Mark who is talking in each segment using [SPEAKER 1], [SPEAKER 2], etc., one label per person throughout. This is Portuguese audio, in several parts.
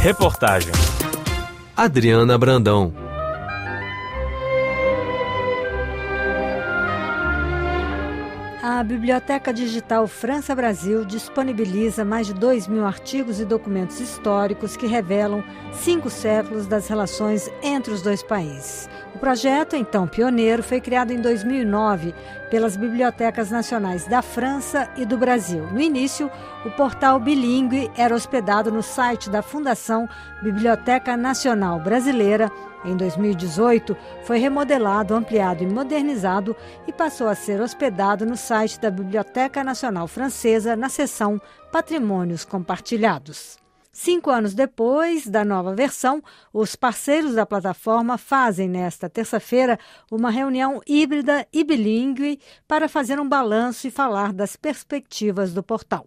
[SPEAKER 1] Reportagem. Adriana Brandão
[SPEAKER 2] A Biblioteca Digital França Brasil disponibiliza mais de 2 mil artigos e documentos históricos que revelam cinco séculos das relações entre os dois países. O projeto, então pioneiro, foi criado em 2009 pelas Bibliotecas Nacionais da França e do Brasil. No início, o portal bilíngue era hospedado no site da Fundação Biblioteca Nacional Brasileira. Em 2018, foi remodelado, ampliado e modernizado e passou a ser hospedado no site da Biblioteca Nacional Francesa, na seção Patrimônios Compartilhados. Cinco anos depois da nova versão, os parceiros da plataforma fazem nesta terça-feira uma reunião híbrida e bilíngue para fazer um balanço e falar das perspectivas do portal.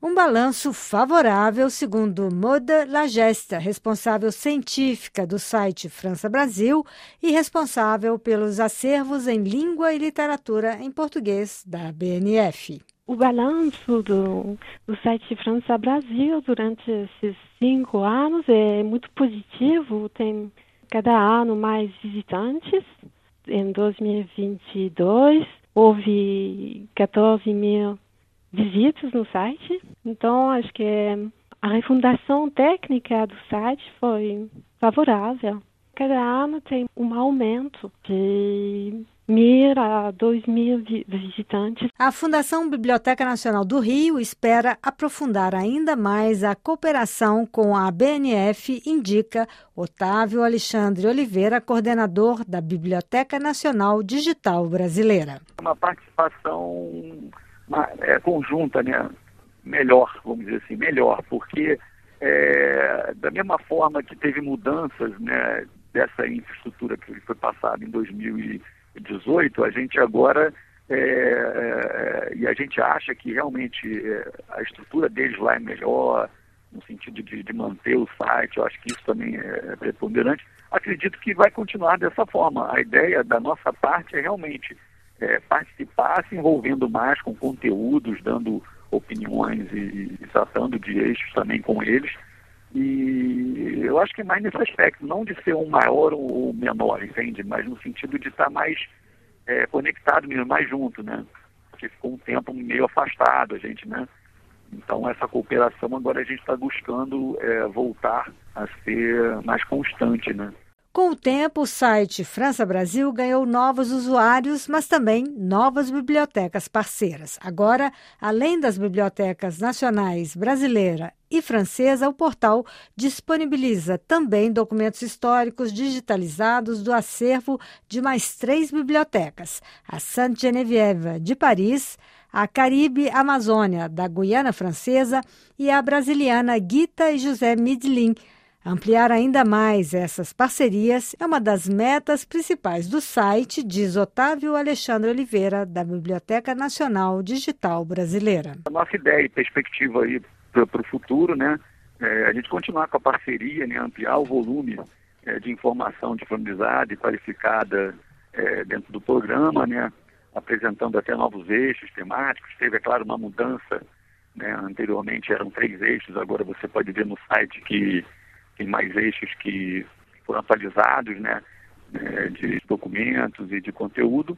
[SPEAKER 2] Um balanço favorável, segundo Moda Lagesta, responsável científica do site França Brasil e responsável pelos acervos em língua e literatura em português da BNF.
[SPEAKER 3] O balanço do, do site França Brasil durante esses cinco anos é muito positivo. Tem cada ano mais visitantes. Em 2022 houve 14 mil visitas no site. Então acho que a refundação técnica do site foi favorável. Cada ano tem um aumento de mil a dois mil visitantes.
[SPEAKER 2] A Fundação Biblioteca Nacional do Rio espera aprofundar ainda mais a cooperação com a BNF, indica Otávio Alexandre Oliveira, coordenador da Biblioteca Nacional Digital Brasileira.
[SPEAKER 4] Uma participação é, conjunta, né? melhor, vamos dizer assim, melhor, porque é, da mesma forma que teve mudanças né, dessa infraestrutura que foi passada em 2000 18, a gente agora é, é, e a gente acha que realmente é, a estrutura deles lá é melhor, no sentido de, de, manter o site, eu acho que isso também é preponderante. Acredito que vai continuar dessa forma. A ideia da nossa parte é realmente é, participar, se envolvendo mais com conteúdos, dando opiniões e, e tratando de eixos também com eles. E eu acho que mais nesse aspecto, não de ser um maior ou menor, entende? Mas no sentido de estar mais é, conectado mesmo, mais junto, né? Porque ficou um tempo meio afastado a gente, né? Então essa cooperação agora a gente está buscando é, voltar a ser mais constante, né?
[SPEAKER 2] Com o tempo, o site França Brasil ganhou novos usuários, mas também novas bibliotecas parceiras. Agora, além das bibliotecas nacionais brasileira e francesa, o portal disponibiliza também documentos históricos digitalizados do acervo de mais três bibliotecas: a Sainte-Geneviève de Paris, a Caribe Amazônia da Guiana Francesa e a brasiliana Guita e José Midlin Ampliar ainda mais essas parcerias é uma das metas principais do site, diz Otávio Alexandre Oliveira, da Biblioteca Nacional Digital Brasileira.
[SPEAKER 4] A nossa ideia e perspectiva aí para o futuro, né, é a gente continuar com a parceria, né, ampliar o volume é, de informação disponibilizada e qualificada é, dentro do programa, né, apresentando até novos eixos temáticos. Teve, é claro, uma mudança. Né, anteriormente eram três eixos, agora você pode ver no site que tem mais eixos que foram atualizados, né, é, de documentos e de conteúdo,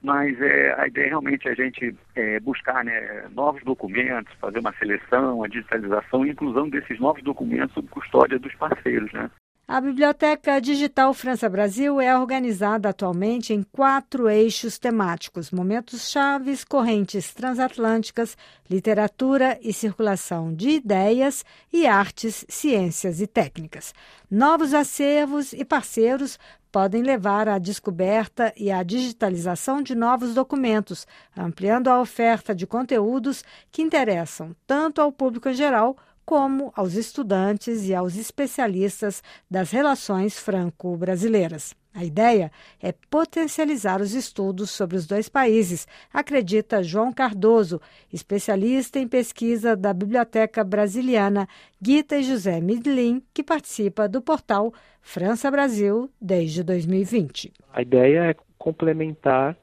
[SPEAKER 4] mas é, a ideia realmente é a gente é, buscar né, novos documentos, fazer uma seleção, a digitalização e inclusão desses novos documentos sob custódia dos parceiros, né.
[SPEAKER 2] A Biblioteca Digital França Brasil é organizada atualmente em quatro eixos temáticos: momentos chaves, correntes transatlânticas, literatura e circulação de ideias e artes, ciências e técnicas. Novos acervos e parceiros podem levar à descoberta e à digitalização de novos documentos, ampliando a oferta de conteúdos que interessam tanto ao público em geral como aos estudantes e aos especialistas das relações franco-brasileiras. A ideia é potencializar os estudos sobre os dois países, acredita João Cardoso, especialista em pesquisa da Biblioteca Brasiliana Gita e José Midlin, que participa do portal França Brasil desde 2020.
[SPEAKER 5] A ideia é complementar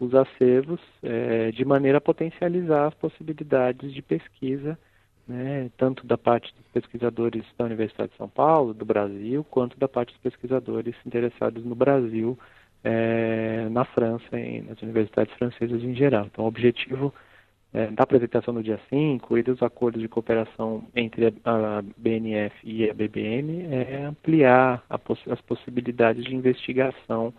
[SPEAKER 5] os acervos é, de maneira a potencializar as possibilidades de pesquisa né, tanto da parte dos pesquisadores da Universidade de São Paulo, do Brasil, quanto da parte dos pesquisadores interessados no Brasil, é, na França e nas universidades francesas em geral. Então, o objetivo é, da apresentação no dia 5 e dos acordos de cooperação entre a, BNF e a BBN é ampliar poss as possibilidades de investigação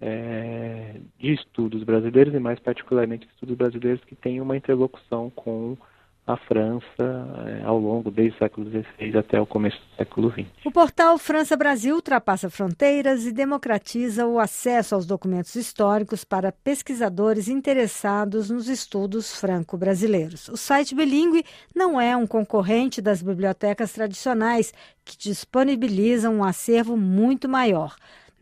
[SPEAKER 5] é, de estudos brasileiros e mais particularmente estudos brasileiros que têm uma interlocução com a França é, ao longo desde o século XVI até o começo do século XX.
[SPEAKER 2] O portal França Brasil ultrapassa fronteiras e democratiza o acesso aos documentos históricos para pesquisadores interessados nos estudos franco-brasileiros. O site bilíngue não é um concorrente das bibliotecas tradicionais, que disponibilizam um acervo muito maior.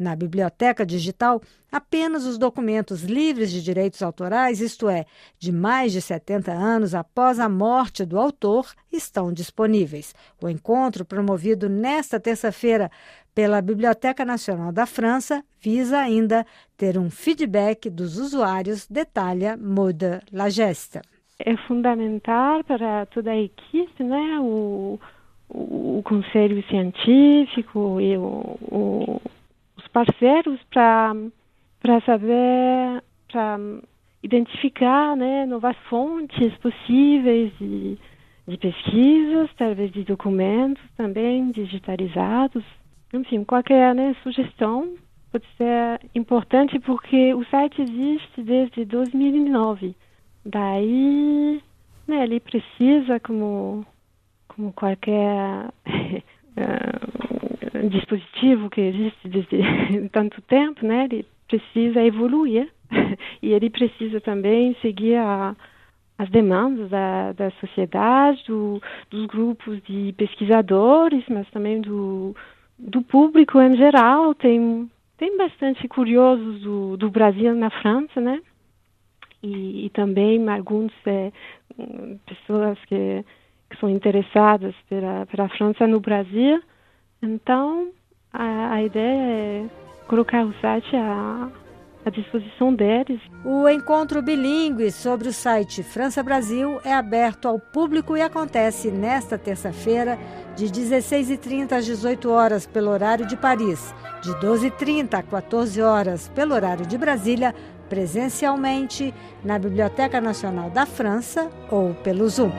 [SPEAKER 2] Na biblioteca digital, apenas os documentos livres de direitos autorais, isto é, de mais de 70 anos após a morte do autor, estão disponíveis. O encontro, promovido nesta terça-feira pela Biblioteca Nacional da França, visa ainda ter um feedback dos usuários, detalha Mode La Gesta.
[SPEAKER 3] É fundamental para toda a equipe, né? O, o, o conselho científico e o, o parceiros para saber para identificar né, novas fontes possíveis de, de pesquisas, talvez de documentos também digitalizados. Enfim, qualquer né, sugestão pode ser importante porque o site existe desde 2009. Daí, né, ele precisa, como, como qualquer dispositivo que existe desde tanto tempo, né? Ele precisa evoluir e ele precisa também seguir a, as demandas da, da sociedade, do, dos grupos de pesquisadores, mas também do, do público em geral. Tem, tem bastante curiosos do, do Brasil na França, né? E, e também algumas é, pessoas que, que são interessadas pela, pela França no Brasil. Então, a, a ideia é colocar o site à, à disposição deles.
[SPEAKER 2] O encontro bilíngue sobre o site França Brasil é aberto ao público e acontece nesta terça-feira, de 16h30 às 18 horas pelo horário de Paris, de 12h30 a 14 horas pelo horário de Brasília, presencialmente na Biblioteca Nacional da França ou pelo Zoom.